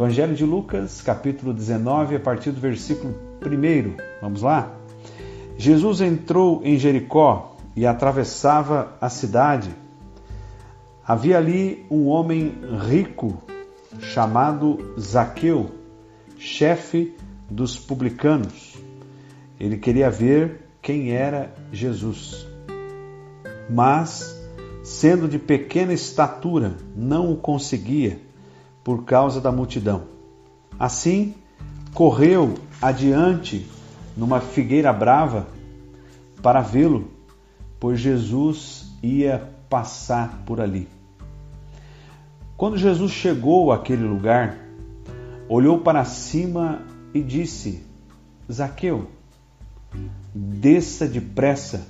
Evangelho de Lucas, capítulo 19, a partir do versículo 1. Vamos lá? Jesus entrou em Jericó e atravessava a cidade. Havia ali um homem rico chamado Zaqueu, chefe dos publicanos. Ele queria ver quem era Jesus. Mas, sendo de pequena estatura, não o conseguia por causa da multidão. Assim, correu adiante numa figueira brava para vê-lo, pois Jesus ia passar por ali. Quando Jesus chegou àquele lugar, olhou para cima e disse: Zaqueu, desça depressa,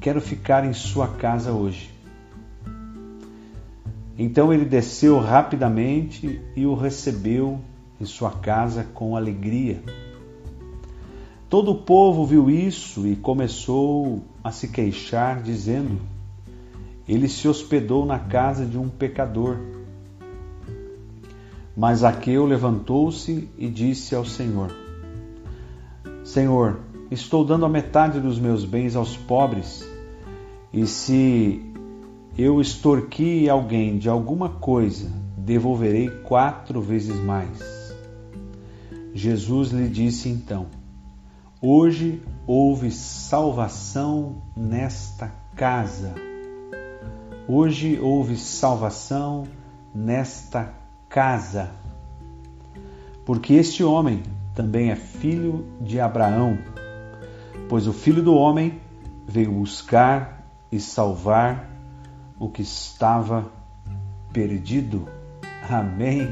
quero ficar em sua casa hoje. Então ele desceu rapidamente e o recebeu em sua casa com alegria. Todo o povo viu isso e começou a se queixar, dizendo: Ele se hospedou na casa de um pecador. Mas Zaqueu levantou-se e disse ao Senhor: Senhor, estou dando a metade dos meus bens aos pobres, e se eu extorqui alguém de alguma coisa, devolverei quatro vezes mais. Jesus lhe disse então: Hoje houve salvação nesta casa. Hoje houve salvação nesta casa. Porque este homem também é filho de Abraão, pois o filho do homem veio buscar e salvar o que estava perdido. Amém.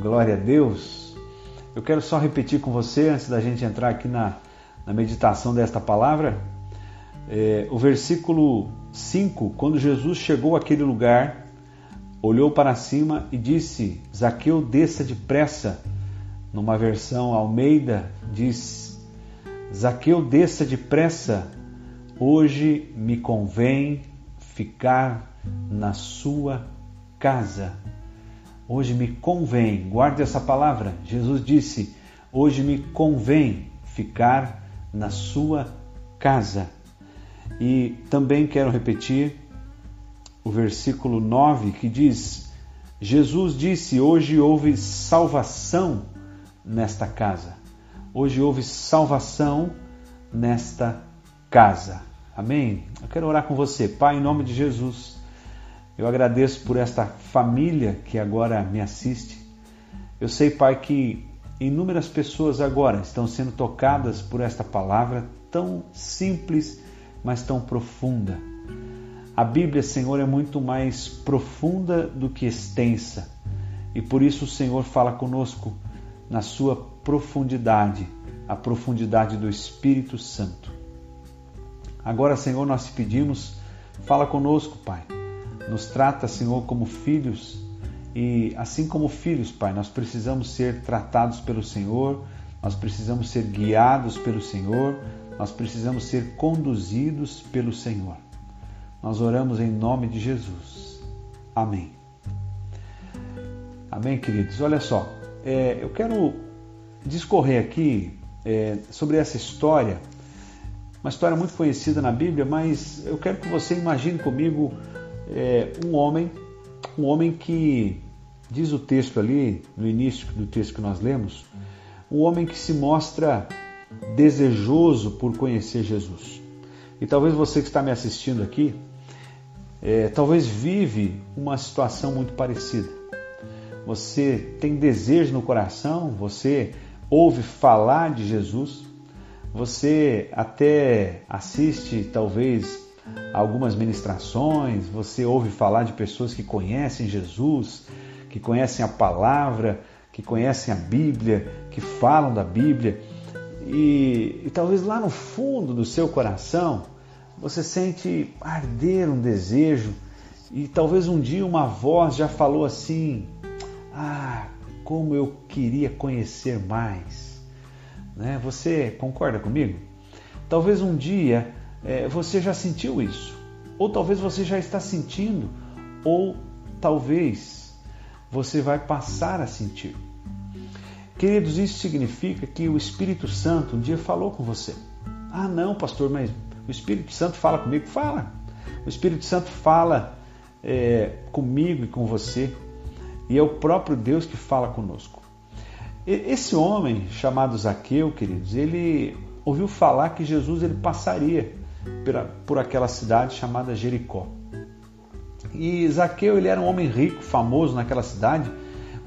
Glória a Deus. Eu quero só repetir com você, antes da gente entrar aqui na, na meditação desta palavra, é, o versículo 5: quando Jesus chegou àquele lugar, olhou para cima e disse: Zaqueu, desça depressa. Numa versão Almeida, diz: Zaqueu, desça depressa, hoje me convém ficar na sua casa. Hoje me convém, guarde essa palavra. Jesus disse: Hoje me convém ficar na sua casa. E também quero repetir o versículo 9 que diz: Jesus disse: Hoje houve salvação nesta casa. Hoje houve salvação nesta casa. Amém? Eu quero orar com você, Pai, em nome de Jesus. Eu agradeço por esta família que agora me assiste. Eu sei, Pai, que inúmeras pessoas agora estão sendo tocadas por esta palavra tão simples, mas tão profunda. A Bíblia, Senhor, é muito mais profunda do que extensa. E por isso o Senhor fala conosco na sua profundidade, a profundidade do Espírito Santo. Agora, Senhor, nós te pedimos, fala conosco, Pai nos trata, Senhor, como filhos e assim como filhos, Pai, nós precisamos ser tratados pelo Senhor, nós precisamos ser guiados pelo Senhor, nós precisamos ser conduzidos pelo Senhor. Nós oramos em nome de Jesus. Amém. Amém, queridos. Olha só, é, eu quero discorrer aqui é, sobre essa história, uma história muito conhecida na Bíblia, mas eu quero que você imagine comigo é, um homem, um homem que diz o texto ali, no início do texto que nós lemos, um homem que se mostra desejoso por conhecer Jesus. E talvez você que está me assistindo aqui, é, talvez vive uma situação muito parecida. Você tem desejo no coração, você ouve falar de Jesus, você até assiste talvez algumas ministrações, você ouve falar de pessoas que conhecem Jesus, que conhecem a palavra, que conhecem a Bíblia, que falam da Bíblia, e, e talvez lá no fundo do seu coração você sente arder um desejo, e talvez um dia uma voz já falou assim: Ah, como eu queria conhecer mais. Né? Você concorda comigo? Talvez um dia é, você já sentiu isso, ou talvez você já está sentindo, ou talvez você vai passar a sentir. Queridos, isso significa que o Espírito Santo um dia falou com você. Ah, não, pastor, mas o Espírito Santo fala comigo? Fala. O Espírito Santo fala é, comigo e com você. E é o próprio Deus que fala conosco. Esse homem chamado Zaqueu, queridos, ele ouviu falar que Jesus ele passaria por aquela cidade chamada Jericó. E Zaqueu ele era um homem rico, famoso naquela cidade,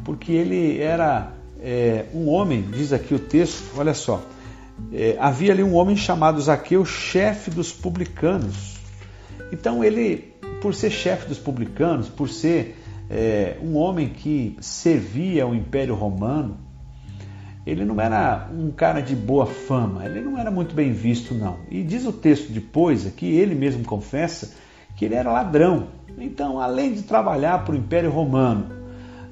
porque ele era é, um homem, diz aqui o texto, olha só, é, havia ali um homem chamado Zaqueu, chefe dos publicanos. Então ele, por ser chefe dos publicanos, por ser é, um homem que servia ao Império Romano, ele não era um cara de boa fama, ele não era muito bem visto, não. E diz o texto depois, aqui ele mesmo confessa, que ele era ladrão. Então, além de trabalhar para o Império Romano,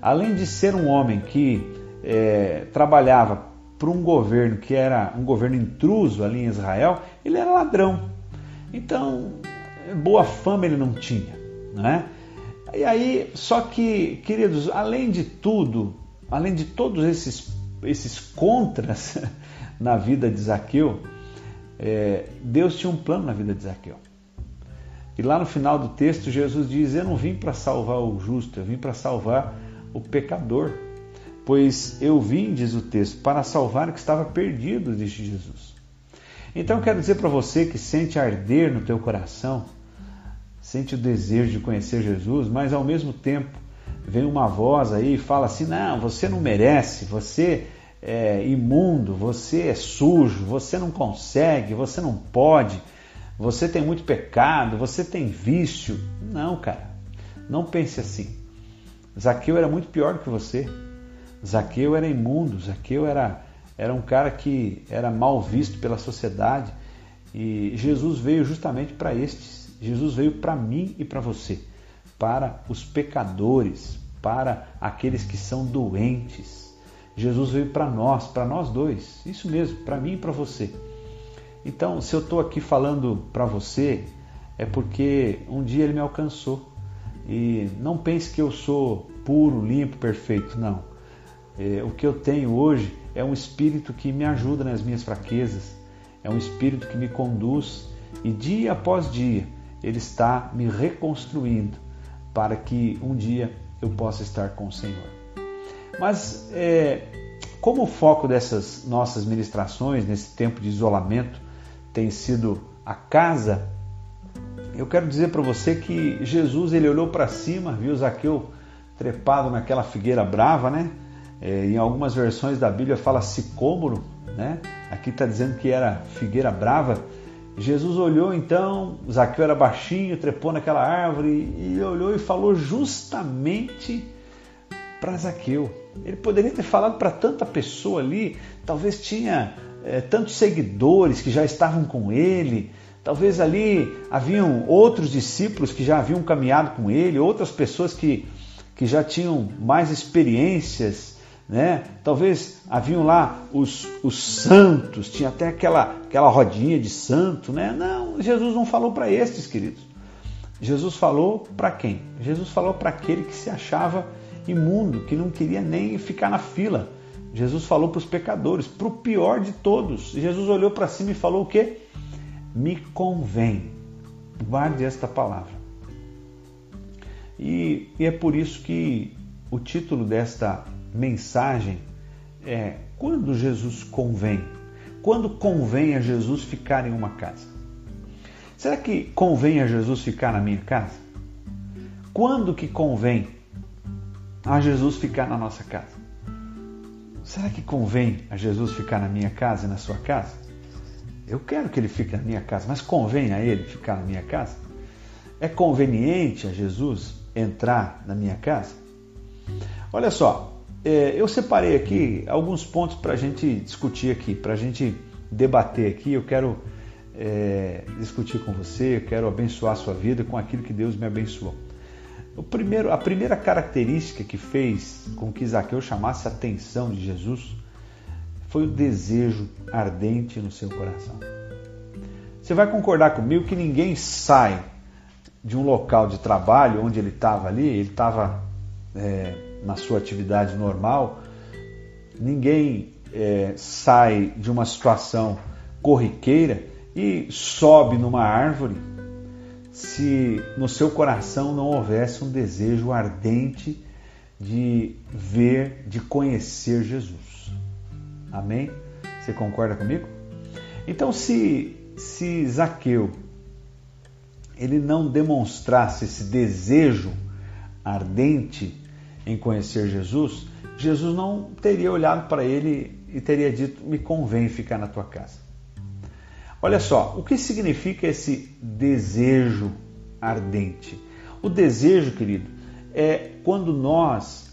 além de ser um homem que é, trabalhava para um governo que era um governo intruso ali em Israel, ele era ladrão. Então, boa fama ele não tinha, né? E aí, só que, queridos, além de tudo, além de todos esses esses contras na vida de Zaqueu, é, Deus tinha um plano na vida de Zaqueu. E lá no final do texto, Jesus diz: Eu não vim para salvar o justo, eu vim para salvar o pecador. Pois eu vim, diz o texto, para salvar o que estava perdido, diz Jesus. Então quero dizer para você que sente arder no teu coração, sente o desejo de conhecer Jesus, mas ao mesmo tempo vem uma voz aí e fala assim: não, você não merece, você é imundo, você é sujo, você não consegue, você não pode, você tem muito pecado, você tem vício. Não, cara, não pense assim. Zaqueu era muito pior que você. Zaqueu era imundo, Zaqueu era, era um cara que era mal visto pela sociedade e Jesus veio justamente para estes. Jesus veio para mim e para você para os pecadores, para aqueles que são doentes. Jesus veio para nós, para nós dois, isso mesmo, para mim e para você. Então, se eu estou aqui falando para você, é porque um dia ele me alcançou. E não pense que eu sou puro, limpo, perfeito, não. É, o que eu tenho hoje é um espírito que me ajuda nas minhas fraquezas, é um espírito que me conduz e dia após dia ele está me reconstruindo para que um dia eu possa estar com o Senhor. Mas é, como o foco dessas nossas ministrações nesse tempo de isolamento tem sido a casa, eu quero dizer para você que Jesus ele olhou para cima, viu Zaqueu trepado naquela figueira brava, né? É, em algumas versões da Bíblia fala sicômoro, né? Aqui está dizendo que era figueira brava. Jesus olhou então, Zaqueu era baixinho, trepou naquela árvore e olhou e falou justamente para Zaqueu. Ele poderia ter falado para tanta pessoa ali, talvez tinha é, tantos seguidores que já estavam com ele, talvez ali haviam outros discípulos que já haviam caminhado com ele, outras pessoas que, que já tinham mais experiências né? Talvez haviam lá os, os santos, tinha até aquela, aquela rodinha de santo, né? Não, Jesus não falou para estes, queridos. Jesus falou para quem? Jesus falou para aquele que se achava imundo, que não queria nem ficar na fila. Jesus falou para os pecadores, para o pior de todos. Jesus olhou para cima e falou o quê? Me convém. Guarde esta palavra. E, e é por isso que o título desta mensagem é quando Jesus convém. Quando convém a Jesus ficar em uma casa? Será que convém a Jesus ficar na minha casa? Quando que convém a Jesus ficar na nossa casa? Será que convém a Jesus ficar na minha casa e na sua casa? Eu quero que ele fique na minha casa, mas convém a ele ficar na minha casa? É conveniente a Jesus entrar na minha casa? Olha só, é, eu separei aqui alguns pontos para a gente discutir aqui, para a gente debater aqui. Eu quero é, discutir com você, eu quero abençoar a sua vida com aquilo que Deus me abençoou. Primeiro, a primeira característica que fez com que Zaqueu chamasse a atenção de Jesus foi o desejo ardente no seu coração. Você vai concordar comigo que ninguém sai de um local de trabalho onde ele estava ali, ele estava é, na sua atividade normal, ninguém é, sai de uma situação corriqueira e sobe numa árvore se no seu coração não houvesse um desejo ardente de ver, de conhecer Jesus. Amém? Você concorda comigo? Então, se, se Zaqueu ele não demonstrasse esse desejo ardente em conhecer Jesus, Jesus não teria olhado para ele e teria dito: Me convém ficar na tua casa. Olha só, o que significa esse desejo ardente? O desejo, querido, é quando nós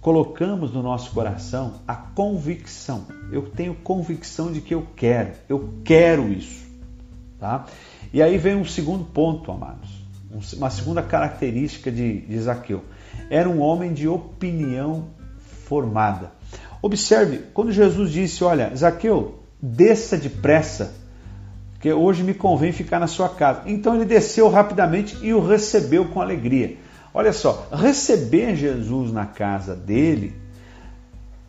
colocamos no nosso coração a convicção. Eu tenho convicção de que eu quero, eu quero isso. Tá? E aí vem um segundo ponto, amados, uma segunda característica de, de Zaqueu. Era um homem de opinião formada. Observe, quando Jesus disse: Olha, Zaqueu, desça depressa, porque hoje me convém ficar na sua casa. Então ele desceu rapidamente e o recebeu com alegria. Olha só, receber Jesus na casa dele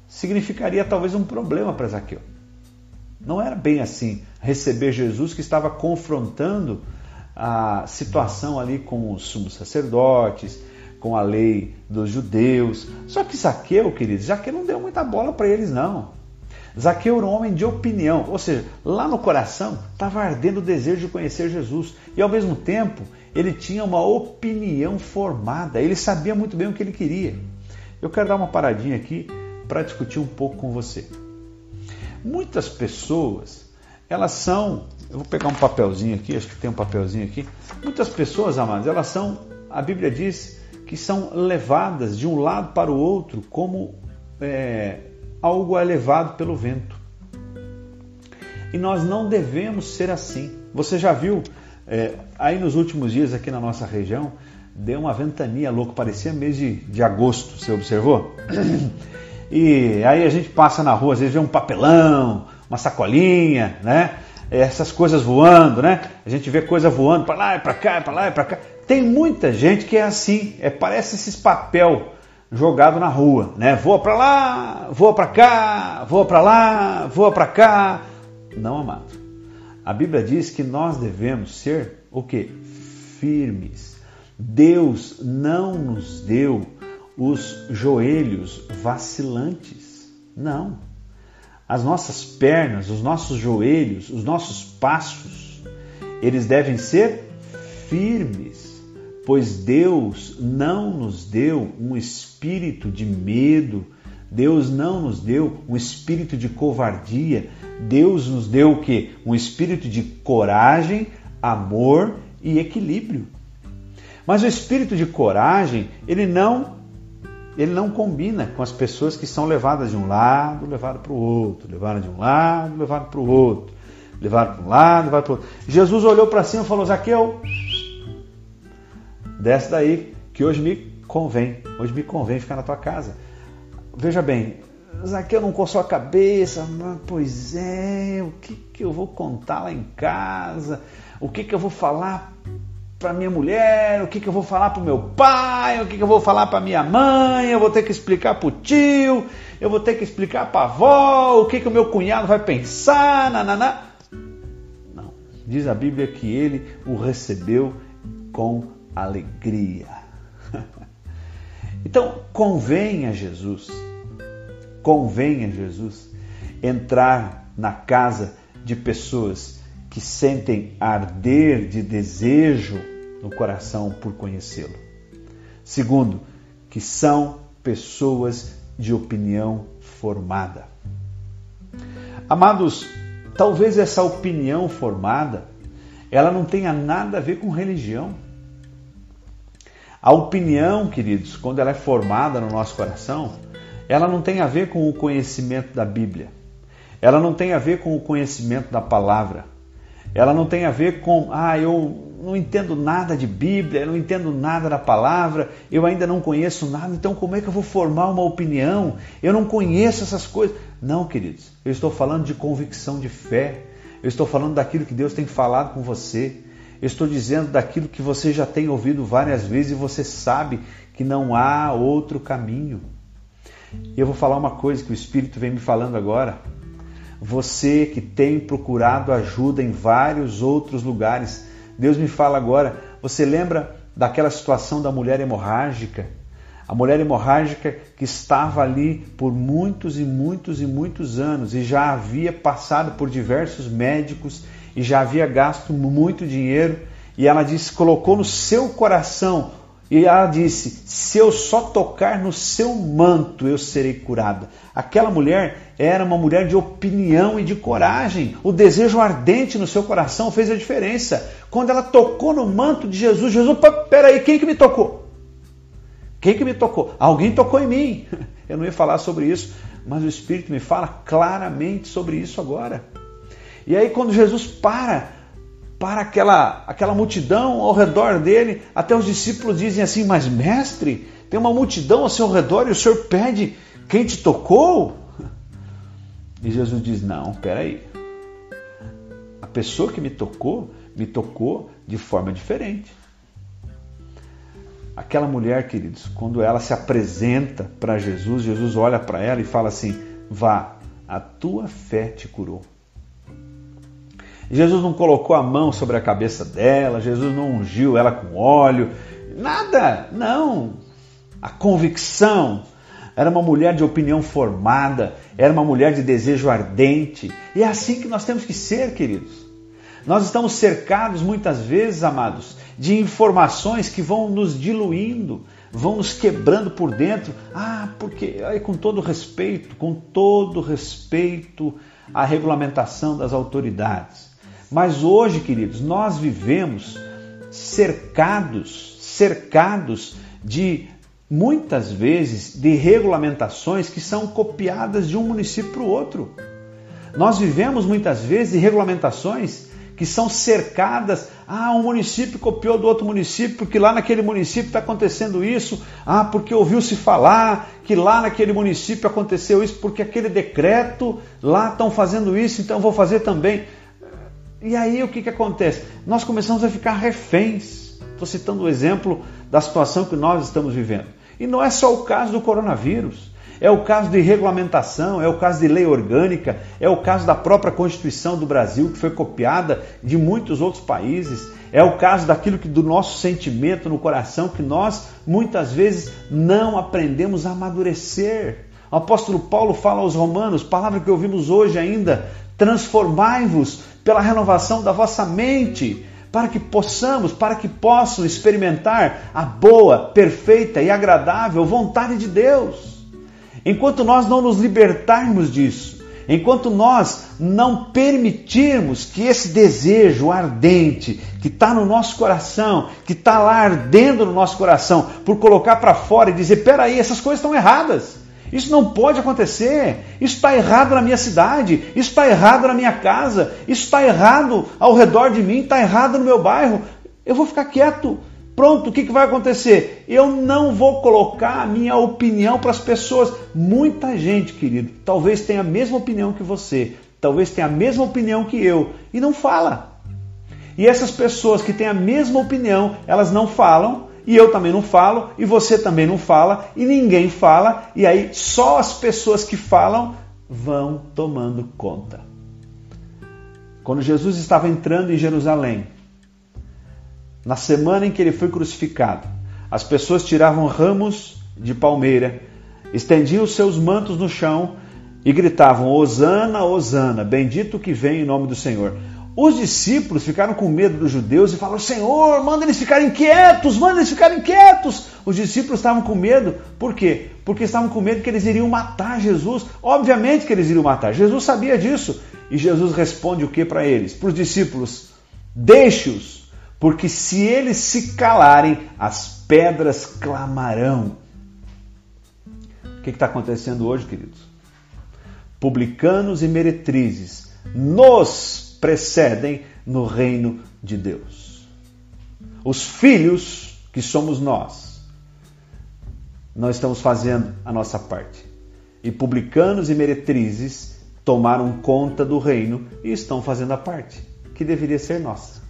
significaria talvez um problema para Zaqueu. Não era bem assim receber Jesus que estava confrontando a situação ali com os sumos sacerdotes, com a lei dos judeus. Só que Zaqueu, queridos, Zaqueu não deu muita bola para eles não. Zaqueu era um homem de opinião, ou seja, lá no coração estava ardendo o desejo de conhecer Jesus e ao mesmo tempo ele tinha uma opinião formada, ele sabia muito bem o que ele queria. Eu quero dar uma paradinha aqui para discutir um pouco com você. Muitas pessoas, elas são, eu vou pegar um papelzinho aqui, acho que tem um papelzinho aqui. Muitas pessoas, amados, elas são, a Bíblia diz que são levadas de um lado para o outro como é, algo é levado pelo vento. E nós não devemos ser assim. Você já viu é, aí nos últimos dias aqui na nossa região, deu uma ventania louca, parecia mês de, de agosto, você observou? E aí a gente passa na rua, às vezes vê um papelão, uma sacolinha, né? Essas coisas voando, né? A gente vê coisa voando para lá para cá, para lá para cá. Tem muita gente que é assim, é, parece esses papel jogado na rua, né? Voa para lá, voa para cá, voa para lá, voa para cá. Não, amado. A Bíblia diz que nós devemos ser o que? Firmes. Deus não nos deu os joelhos vacilantes. Não. As nossas pernas, os nossos joelhos, os nossos passos, eles devem ser firmes, pois Deus não nos deu um espírito de medo, Deus não nos deu um espírito de covardia, Deus nos deu o que? Um espírito de coragem, amor e equilíbrio. Mas o espírito de coragem, ele não ele não combina com as pessoas que são levadas de um lado, levadas para o outro, levadas de um lado, levadas para o outro, levadas para um lado, levadas para o outro. Jesus olhou para cima e falou: Zaqueu, desce daí, que hoje me convém, hoje me convém ficar na tua casa. Veja bem, Zaqueu não coçou a cabeça, mas, pois é, o que, que eu vou contar lá em casa? O que, que eu vou falar para minha mulher, o que, que eu vou falar para o meu pai, o que, que eu vou falar para minha mãe, eu vou ter que explicar para o tio, eu vou ter que explicar para a avó, o que, que o meu cunhado vai pensar, nananá. Não, diz a Bíblia que ele o recebeu com alegria. Então, convém a Jesus, convém a Jesus entrar na casa de pessoas que sentem arder de desejo no coração por conhecê-lo. Segundo, que são pessoas de opinião formada. Amados, talvez essa opinião formada ela não tenha nada a ver com religião. A opinião, queridos, quando ela é formada no nosso coração, ela não tem a ver com o conhecimento da Bíblia. Ela não tem a ver com o conhecimento da palavra. Ela não tem a ver com, ah, eu não entendo nada de Bíblia, eu não entendo nada da palavra, eu ainda não conheço nada, então como é que eu vou formar uma opinião? Eu não conheço essas coisas. Não, queridos, eu estou falando de convicção de fé, eu estou falando daquilo que Deus tem falado com você, estou dizendo daquilo que você já tem ouvido várias vezes e você sabe que não há outro caminho. E eu vou falar uma coisa que o Espírito vem me falando agora. Você que tem procurado ajuda em vários outros lugares, Deus me fala agora. Você lembra daquela situação da mulher hemorrágica? A mulher hemorrágica que estava ali por muitos e muitos e muitos anos e já havia passado por diversos médicos e já havia gasto muito dinheiro e ela disse, colocou no seu coração e ela disse: Se eu só tocar no seu manto, eu serei curada. Aquela mulher era uma mulher de opinião e de coragem. O desejo ardente no seu coração fez a diferença. Quando ela tocou no manto de Jesus, Jesus, peraí, quem que me tocou? Quem que me tocou? Alguém tocou em mim. Eu não ia falar sobre isso, mas o Espírito me fala claramente sobre isso agora. E aí, quando Jesus para para aquela, aquela multidão ao redor dele. Até os discípulos dizem assim: Mas mestre, tem uma multidão ao seu redor e o senhor pede quem te tocou? E Jesus diz: Não, peraí. A pessoa que me tocou, me tocou de forma diferente. Aquela mulher, queridos, quando ela se apresenta para Jesus, Jesus olha para ela e fala assim: Vá, a tua fé te curou. Jesus não colocou a mão sobre a cabeça dela, Jesus não ungiu ela com óleo, nada, não. A convicção era uma mulher de opinião formada, era uma mulher de desejo ardente. E é assim que nós temos que ser, queridos. Nós estamos cercados muitas vezes, amados, de informações que vão nos diluindo, vão nos quebrando por dentro. Ah, porque com todo respeito, com todo respeito à regulamentação das autoridades. Mas hoje, queridos, nós vivemos cercados, cercados de muitas vezes de regulamentações que são copiadas de um município para o outro. Nós vivemos muitas vezes de regulamentações que são cercadas. Ah, um município copiou do outro município porque lá naquele município está acontecendo isso. Ah, porque ouviu-se falar que lá naquele município aconteceu isso, porque aquele decreto lá estão fazendo isso, então vou fazer também. E aí o que, que acontece? Nós começamos a ficar reféns. Estou citando o exemplo da situação que nós estamos vivendo. E não é só o caso do coronavírus. É o caso de regulamentação, é o caso de lei orgânica, é o caso da própria Constituição do Brasil, que foi copiada de muitos outros países, é o caso daquilo que do nosso sentimento no coração, que nós muitas vezes não aprendemos a amadurecer. O apóstolo Paulo fala aos Romanos, palavra que ouvimos hoje ainda: transformai-vos pela renovação da vossa mente, para que possamos, para que possam experimentar a boa, perfeita e agradável vontade de Deus. Enquanto nós não nos libertarmos disso, enquanto nós não permitirmos que esse desejo ardente que está no nosso coração, que está lá ardendo no nosso coração, por colocar para fora e dizer: peraí, essas coisas estão erradas. Isso não pode acontecer. Isso está errado na minha cidade. Isso está errado na minha casa. Isso está errado ao redor de mim. Está errado no meu bairro. Eu vou ficar quieto. Pronto, o que, que vai acontecer? Eu não vou colocar a minha opinião para as pessoas. Muita gente, querido, talvez tenha a mesma opinião que você, talvez tenha a mesma opinião que eu, e não fala. E essas pessoas que têm a mesma opinião, elas não falam, e eu também não falo, e você também não fala, e ninguém fala, e aí só as pessoas que falam vão tomando conta. Quando Jesus estava entrando em Jerusalém, na semana em que ele foi crucificado, as pessoas tiravam ramos de palmeira, estendiam seus mantos no chão e gritavam: Hosana, Hosana, bendito que vem em nome do Senhor. Os discípulos ficaram com medo dos judeus e falaram: Senhor, manda eles ficarem quietos, manda eles ficarem quietos. Os discípulos estavam com medo, por quê? Porque estavam com medo que eles iriam matar Jesus. Obviamente que eles iriam matar, Jesus sabia disso. E Jesus responde o que para eles? Para os discípulos: Deixe-os, porque se eles se calarem, as pedras clamarão. O que está acontecendo hoje, queridos? Publicanos e meretrizes nos precedem no reino de Deus. Os filhos, que somos nós, não estamos fazendo a nossa parte. E publicanos e meretrizes tomaram conta do reino e estão fazendo a parte, que deveria ser nossa.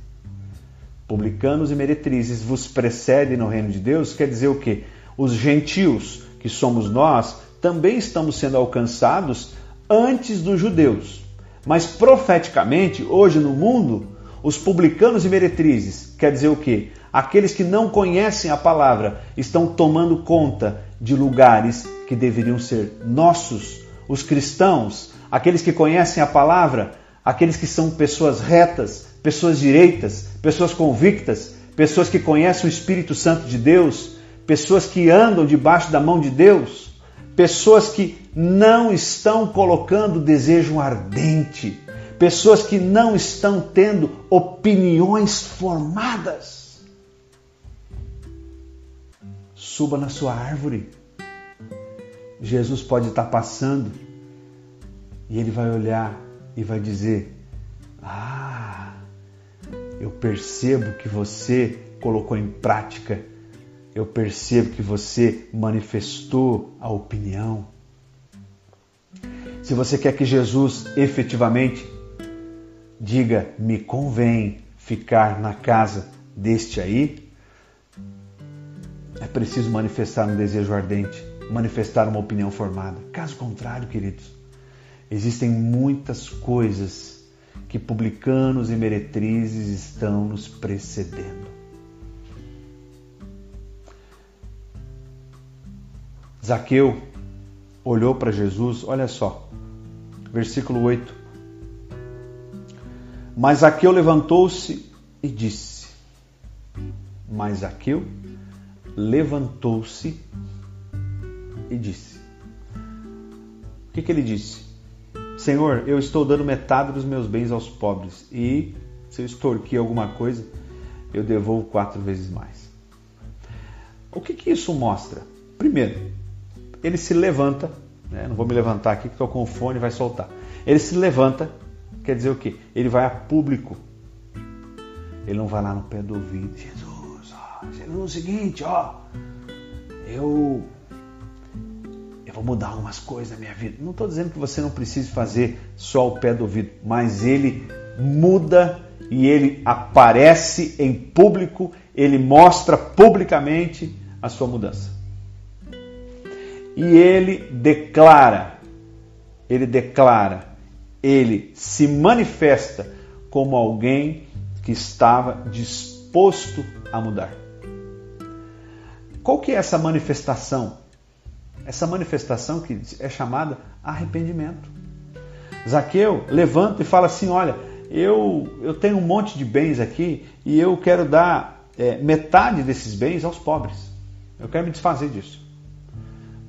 Publicanos e meretrizes vos precedem no reino de Deus, quer dizer o quê? Os gentios, que somos nós, também estamos sendo alcançados antes dos judeus. Mas profeticamente, hoje no mundo, os publicanos e meretrizes, quer dizer o quê? Aqueles que não conhecem a palavra estão tomando conta de lugares que deveriam ser nossos. Os cristãos, aqueles que conhecem a palavra, aqueles que são pessoas retas, pessoas direitas, pessoas convictas, pessoas que conhecem o Espírito Santo de Deus, pessoas que andam debaixo da mão de Deus, pessoas que não estão colocando desejo ardente, pessoas que não estão tendo opiniões formadas. Suba na sua árvore. Jesus pode estar passando e ele vai olhar e vai dizer: Ah, eu percebo que você colocou em prática, eu percebo que você manifestou a opinião. Se você quer que Jesus efetivamente diga, me convém ficar na casa deste aí, é preciso manifestar um desejo ardente, manifestar uma opinião formada. Caso contrário, queridos, existem muitas coisas que publicanos e meretrizes estão nos precedendo. Zaqueu olhou para Jesus, olha só, versículo 8. Mas Zaqueu levantou-se e disse. Mas Zaqueu levantou-se e disse. O que, que ele disse? Senhor, eu estou dando metade dos meus bens aos pobres e se eu extorquir alguma coisa, eu devolvo quatro vezes mais. O que, que isso mostra? Primeiro, ele se levanta, né? não vou me levantar aqui que estou com o fone vai soltar. Ele se levanta, quer dizer o quê? Ele vai a público. Ele não vai lá no pé do ouvido. Jesus, ó, Jesus, é o seguinte, ó, eu eu vou mudar algumas coisas na minha vida. Não estou dizendo que você não precise fazer só o pé do ouvido, mas ele muda e ele aparece em público, ele mostra publicamente a sua mudança e ele declara, ele declara, ele se manifesta como alguém que estava disposto a mudar. Qual que é essa manifestação? Essa manifestação que é chamada arrependimento. Zaqueu levanta e fala assim: Olha, eu, eu tenho um monte de bens aqui e eu quero dar é, metade desses bens aos pobres. Eu quero me desfazer disso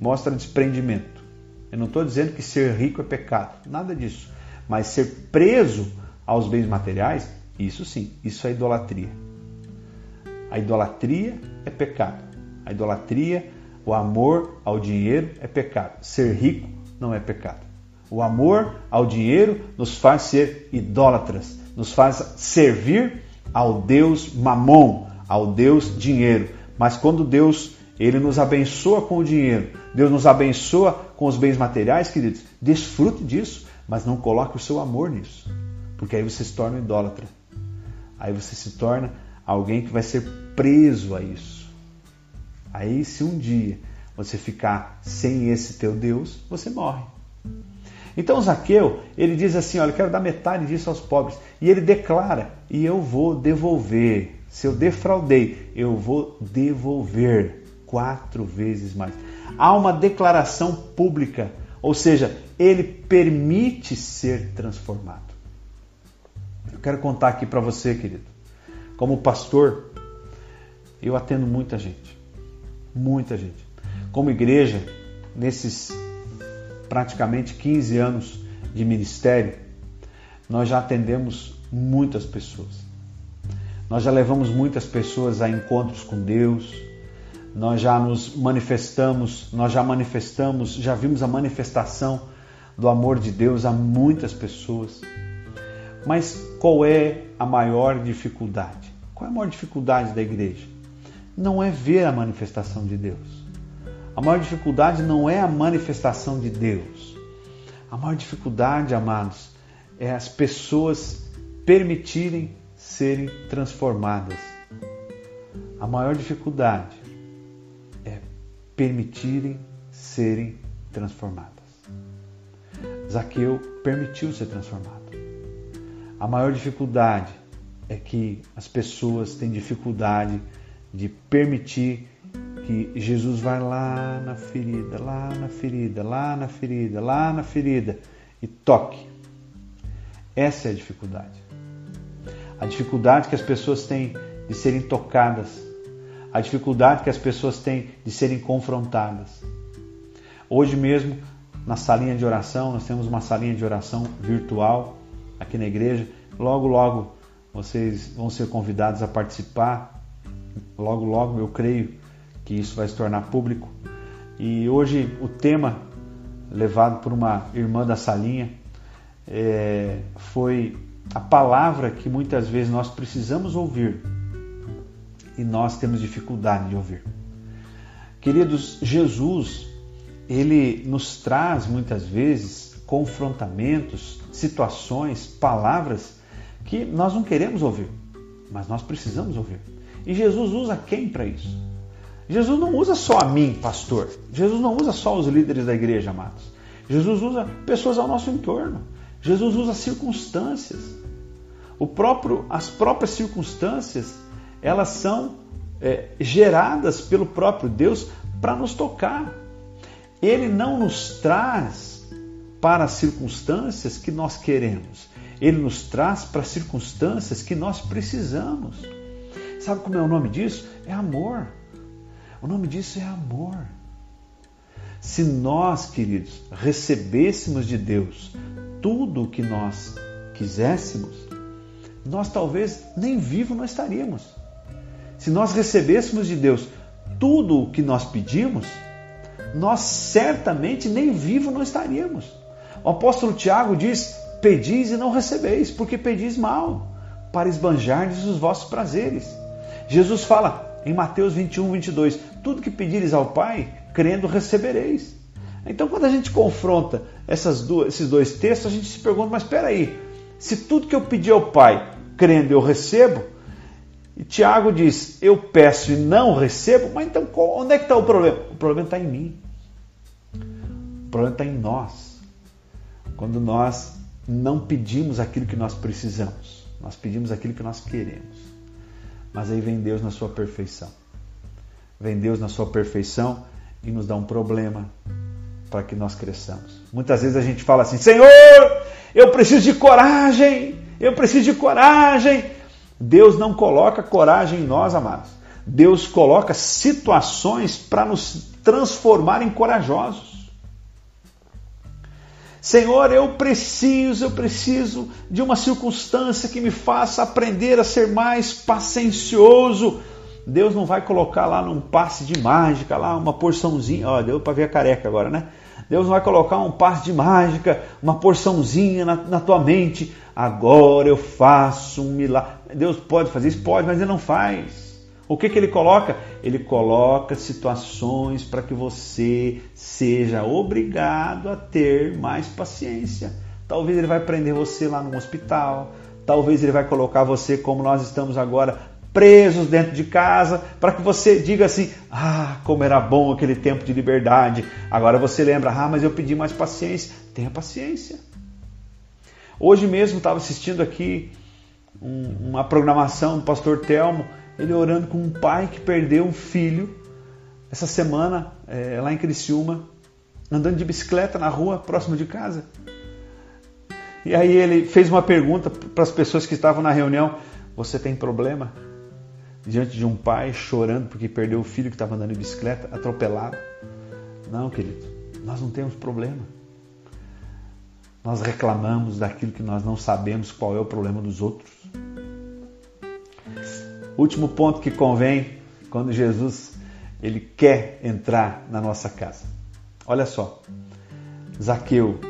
mostra desprendimento. Eu não estou dizendo que ser rico é pecado, nada disso. Mas ser preso aos bens materiais, isso sim, isso é idolatria. A idolatria é pecado. A idolatria, o amor ao dinheiro é pecado. Ser rico não é pecado. O amor ao dinheiro nos faz ser idólatras, nos faz servir ao Deus mamon, ao Deus dinheiro. Mas quando Deus ele nos abençoa com o dinheiro, Deus nos abençoa com os bens materiais, queridos. Desfrute disso, mas não coloque o seu amor nisso, porque aí você se torna um idólatra. Aí você se torna alguém que vai ser preso a isso. Aí, se um dia você ficar sem esse teu Deus, você morre. Então Zaqueu, ele diz assim, olha, eu quero dar metade disso aos pobres. E ele declara, e eu vou devolver. Se eu defraudei, eu vou devolver quatro vezes mais. Há uma declaração pública, ou seja, ele permite ser transformado. Eu quero contar aqui para você, querido. Como pastor, eu atendo muita gente. Muita gente. Como igreja, nesses praticamente 15 anos de ministério, nós já atendemos muitas pessoas. Nós já levamos muitas pessoas a encontros com Deus, nós já nos manifestamos, nós já manifestamos, já vimos a manifestação do amor de Deus a muitas pessoas. Mas qual é a maior dificuldade? Qual é a maior dificuldade da igreja? Não é ver a manifestação de Deus. A maior dificuldade não é a manifestação de Deus. A maior dificuldade, amados, é as pessoas permitirem serem transformadas. A maior dificuldade permitirem serem transformadas. Zaqueu permitiu ser transformado. A maior dificuldade é que as pessoas têm dificuldade de permitir que Jesus vai lá na ferida, lá na ferida, lá na ferida, lá na ferida e toque. Essa é a dificuldade. A dificuldade que as pessoas têm de serem tocadas, a dificuldade que as pessoas têm de serem confrontadas. Hoje mesmo, na salinha de oração, nós temos uma salinha de oração virtual aqui na igreja. Logo, logo vocês vão ser convidados a participar. Logo, logo eu creio que isso vai se tornar público. E hoje o tema levado por uma irmã da salinha é, foi a palavra que muitas vezes nós precisamos ouvir e nós temos dificuldade de ouvir. Queridos, Jesus, ele nos traz muitas vezes confrontamentos, situações, palavras que nós não queremos ouvir, mas nós precisamos ouvir. E Jesus usa quem para isso? Jesus não usa só a mim, pastor. Jesus não usa só os líderes da igreja, amados. Jesus usa pessoas ao nosso entorno. Jesus usa circunstâncias. O próprio, as próprias circunstâncias, elas são é, geradas pelo próprio Deus para nos tocar. Ele não nos traz para as circunstâncias que nós queremos. Ele nos traz para circunstâncias que nós precisamos. Sabe como é o nome disso? É amor. O nome disso é amor. Se nós, queridos, recebêssemos de Deus tudo o que nós quiséssemos, nós talvez nem vivos não estaríamos. Se nós recebêssemos de Deus tudo o que nós pedimos, nós certamente nem vivos não estaríamos. O apóstolo Tiago diz: Pedis e não recebeis, porque pedis mal, para esbanjardes os vossos prazeres. Jesus fala em Mateus 21, 22: Tudo que pedires ao Pai, crendo, recebereis. Então, quando a gente confronta duas, esses dois textos, a gente se pergunta: mas espera aí, se tudo que eu pedi ao Pai, crendo, eu recebo, e Tiago diz: eu peço e não recebo, mas então onde é que está o problema? O problema está em mim. O problema está em nós. Quando nós não pedimos aquilo que nós precisamos, nós pedimos aquilo que nós queremos. Mas aí vem Deus na sua perfeição. Vem Deus na sua perfeição e nos dá um problema para que nós cresçamos. Muitas vezes a gente fala assim: Senhor, eu preciso de coragem, eu preciso de coragem. Deus não coloca coragem em nós, amados. Deus coloca situações para nos transformar em corajosos. Senhor, eu preciso, eu preciso de uma circunstância que me faça aprender a ser mais paciencioso. Deus não vai colocar lá num passe de mágica, lá uma porçãozinha, ó, deu para ver a careca agora, né? Deus não vai colocar um passe de mágica, uma porçãozinha na, na tua mente. Agora eu faço um milagre. Deus pode fazer isso? Pode, mas Ele não faz. O que, que ele coloca? Ele coloca situações para que você seja obrigado a ter mais paciência. Talvez ele vai prender você lá no hospital, talvez ele vai colocar você como nós estamos agora, presos dentro de casa, para que você diga assim: "Ah, como era bom aquele tempo de liberdade". Agora você lembra: "Ah, mas eu pedi mais paciência". Tenha paciência. Hoje mesmo estava assistindo aqui um, uma programação do pastor Telmo ele orando com um pai que perdeu um filho essa semana é, lá em Criciúma, andando de bicicleta na rua próximo de casa. E aí ele fez uma pergunta para as pessoas que estavam na reunião: Você tem problema? Diante de um pai chorando porque perdeu o filho que estava andando de bicicleta, atropelado. Não, querido, nós não temos problema. Nós reclamamos daquilo que nós não sabemos qual é o problema dos outros. Último ponto que convém quando Jesus ele quer entrar na nossa casa. Olha só, Zaqueu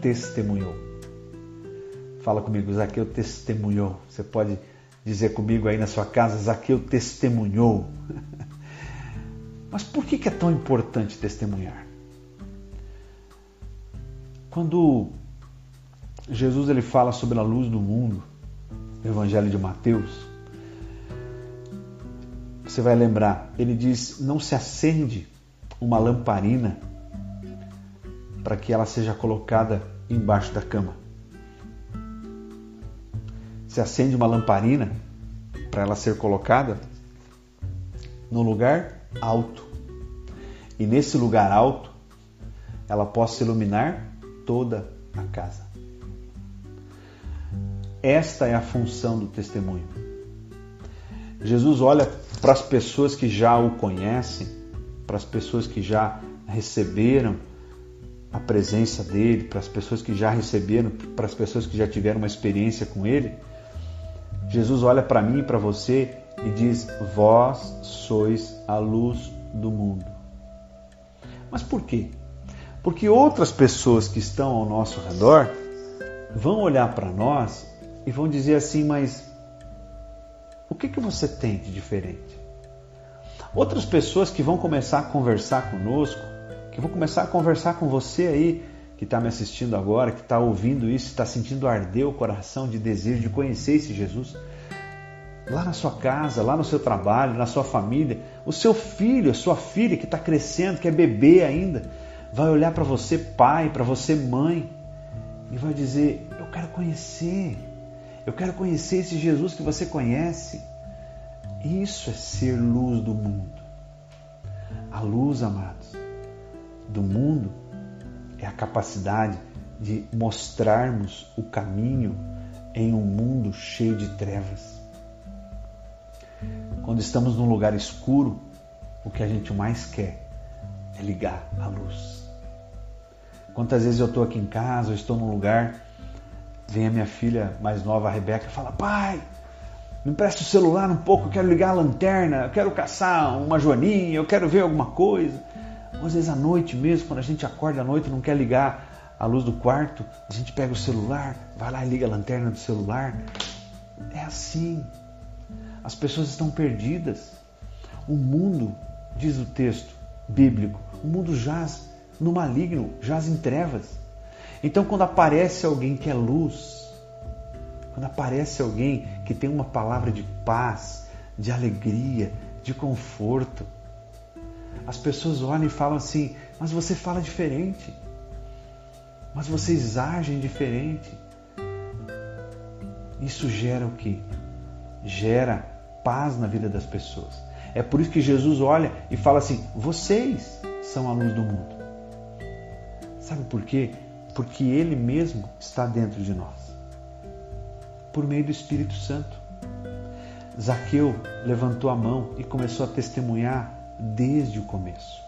testemunhou. Fala comigo, Zaqueu testemunhou. Você pode dizer comigo aí na sua casa, Zaqueu testemunhou. Mas por que é tão importante testemunhar? Quando Jesus ele fala sobre a luz do mundo, no Evangelho de Mateus, você vai lembrar, ele diz: não se acende uma lamparina para que ela seja colocada embaixo da cama. Se acende uma lamparina para ela ser colocada num lugar alto. E nesse lugar alto, ela possa iluminar toda a casa. Esta é a função do testemunho. Jesus olha para as pessoas que já o conhecem, para as pessoas que já receberam a presença dele, para as pessoas que já receberam, para as pessoas que já tiveram uma experiência com ele. Jesus olha para mim e para você e diz: Vós sois a luz do mundo. Mas por quê? Porque outras pessoas que estão ao nosso redor vão olhar para nós e vão dizer assim: Mas que, que você tem de diferente? Outras pessoas que vão começar a conversar conosco, que vão começar a conversar com você aí, que está me assistindo agora, que está ouvindo isso, está sentindo arder o coração de desejo de conhecer esse Jesus. Lá na sua casa, lá no seu trabalho, na sua família, o seu filho, a sua filha que está crescendo, que é bebê ainda, vai olhar para você, pai, para você, mãe, e vai dizer: Eu quero conhecer, eu quero conhecer esse Jesus que você conhece. Isso é ser luz do mundo. A luz, amados, do mundo é a capacidade de mostrarmos o caminho em um mundo cheio de trevas. Quando estamos num lugar escuro, o que a gente mais quer é ligar a luz. Quantas vezes eu estou aqui em casa, eu estou num lugar Vem a minha filha mais nova, a Rebeca, e fala: Pai, me empresta o celular um pouco, eu quero ligar a lanterna, eu quero caçar uma joaninha, eu quero ver alguma coisa. Às vezes à noite mesmo, quando a gente acorda à noite e não quer ligar a luz do quarto, a gente pega o celular, vai lá e liga a lanterna do celular. É assim. As pessoas estão perdidas. O mundo, diz o texto bíblico, o mundo jaz no maligno, jaz em trevas. Então, quando aparece alguém que é luz, quando aparece alguém que tem uma palavra de paz, de alegria, de conforto, as pessoas olham e falam assim: Mas você fala diferente, mas vocês agem diferente. Isso gera o que? Gera paz na vida das pessoas. É por isso que Jesus olha e fala assim: Vocês são a luz do mundo. Sabe por quê? porque Ele mesmo está dentro de nós, por meio do Espírito Santo. Zaqueu levantou a mão e começou a testemunhar desde o começo.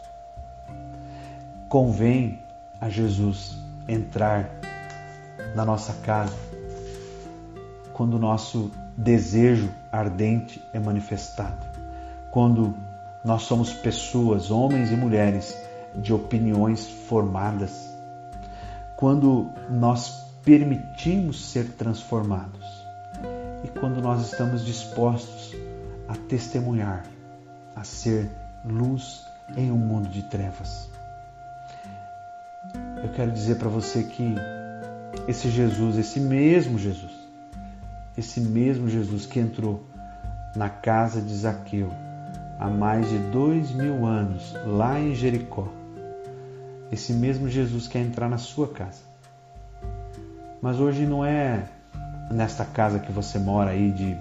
Convém a Jesus entrar na nossa casa quando o nosso desejo ardente é manifestado, quando nós somos pessoas, homens e mulheres, de opiniões formadas quando nós permitimos ser transformados e quando nós estamos dispostos a testemunhar, a ser luz em um mundo de trevas. Eu quero dizer para você que esse Jesus, esse mesmo Jesus, esse mesmo Jesus que entrou na casa de Zaqueu há mais de dois mil anos, lá em Jericó, esse mesmo Jesus quer entrar na sua casa. Mas hoje não é nesta casa que você mora aí de,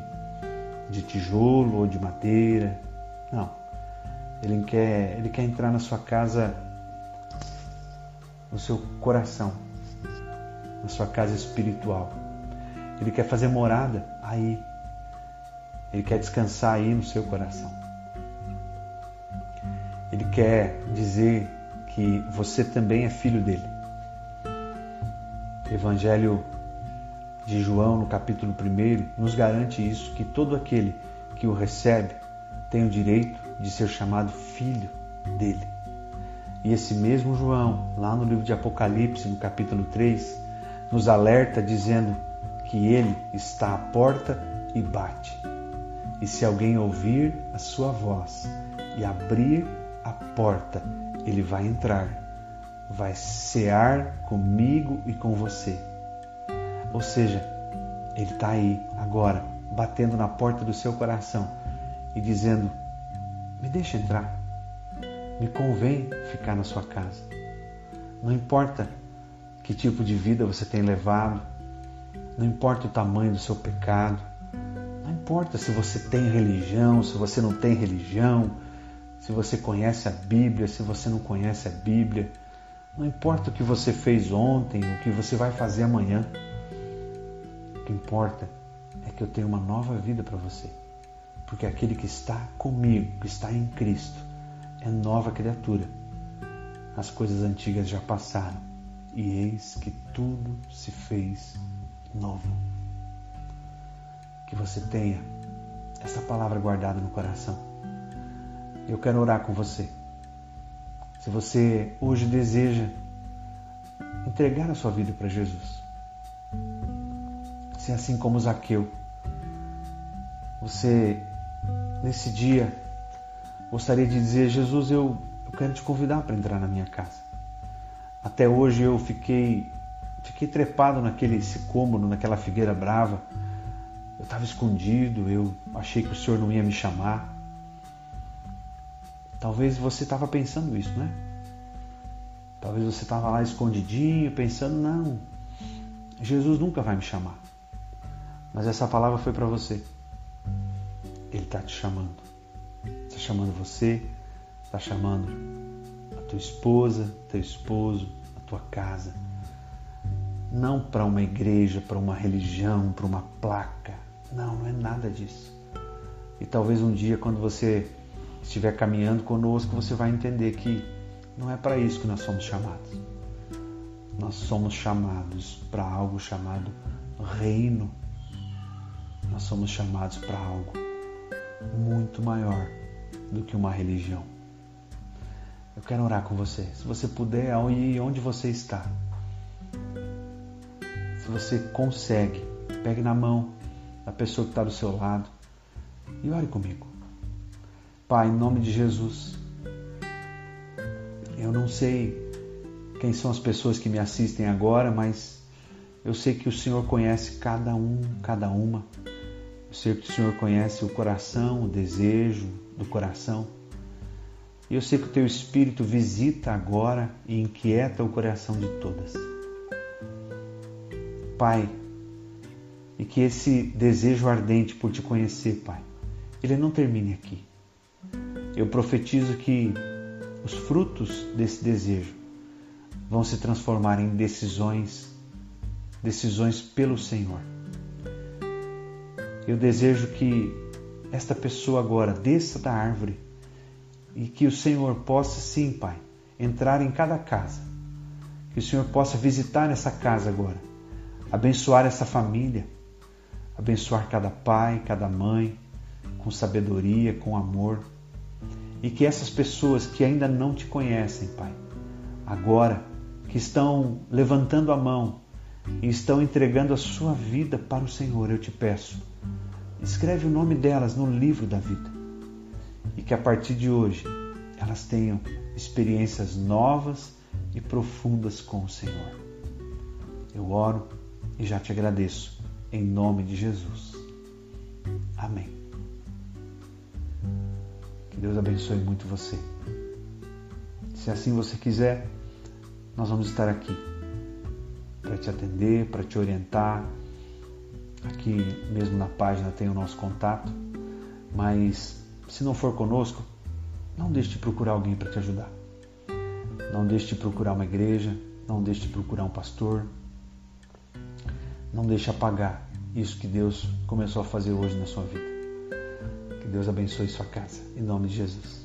de tijolo ou de madeira. Não. Ele quer, ele quer entrar na sua casa, no seu coração, na sua casa espiritual. Ele quer fazer morada aí. Ele quer descansar aí no seu coração. Ele quer dizer que você também é filho dele. Evangelho de João, no capítulo 1, nos garante isso: que todo aquele que o recebe tem o direito de ser chamado filho dele. E esse mesmo João, lá no livro de Apocalipse, no capítulo 3, nos alerta dizendo que ele está à porta e bate. E se alguém ouvir a sua voz e abrir a porta, ele vai entrar, vai cear comigo e com você. Ou seja, ele está aí agora, batendo na porta do seu coração e dizendo: Me deixa entrar, me convém ficar na sua casa. Não importa que tipo de vida você tem levado, não importa o tamanho do seu pecado, não importa se você tem religião, se você não tem religião, se você conhece a Bíblia, se você não conhece a Bíblia, não importa o que você fez ontem, o que você vai fazer amanhã. O que importa é que eu tenho uma nova vida para você. Porque aquele que está comigo, que está em Cristo, é nova criatura. As coisas antigas já passaram e eis que tudo se fez novo. Que você tenha essa palavra guardada no coração. Eu quero orar com você. Se você hoje deseja entregar a sua vida para Jesus, se assim como Zaqueu, você nesse dia gostaria de dizer: Jesus, eu, eu quero te convidar para entrar na minha casa. Até hoje eu fiquei, fiquei trepado naquele cômodo, naquela figueira brava. Eu estava escondido, eu achei que o Senhor não ia me chamar. Talvez você estava pensando isso, né? Talvez você estava lá escondidinho, pensando, não, Jesus nunca vai me chamar. Mas essa palavra foi para você. Ele está te chamando. Está chamando você, está chamando a tua esposa, teu esposo, a tua casa. Não para uma igreja, para uma religião, para uma placa. Não, não é nada disso. E talvez um dia, quando você estiver caminhando conosco, você vai entender que não é para isso que nós somos chamados. Nós somos chamados para algo chamado reino. Nós somos chamados para algo muito maior do que uma religião. Eu quero orar com você. Se você puder, ir onde você está. Se você consegue, pegue na mão da pessoa que está do seu lado e ore comigo. Pai, em nome de Jesus, eu não sei quem são as pessoas que me assistem agora, mas eu sei que o Senhor conhece cada um, cada uma. Eu sei que o Senhor conhece o coração, o desejo do coração. E eu sei que o teu Espírito visita agora e inquieta o coração de todas. Pai, e que esse desejo ardente por te conhecer, Pai, ele não termine aqui. Eu profetizo que os frutos desse desejo vão se transformar em decisões, decisões pelo Senhor. Eu desejo que esta pessoa agora desça da árvore e que o Senhor possa, sim, Pai, entrar em cada casa. Que o Senhor possa visitar essa casa agora, abençoar essa família, abençoar cada pai, cada mãe, com sabedoria, com amor e que essas pessoas que ainda não te conhecem, Pai, agora que estão levantando a mão e estão entregando a sua vida para o Senhor, eu te peço, escreve o nome delas no livro da vida e que a partir de hoje elas tenham experiências novas e profundas com o Senhor. Eu oro e já te agradeço, em nome de Jesus. Amém. Deus abençoe muito você. Se assim você quiser, nós vamos estar aqui para te atender, para te orientar. Aqui mesmo na página tem o nosso contato. Mas se não for conosco, não deixe de procurar alguém para te ajudar. Não deixe de procurar uma igreja, não deixe de procurar um pastor. Não deixe apagar isso que Deus começou a fazer hoje na sua vida. Deus abençoe sua casa. Em nome de Jesus.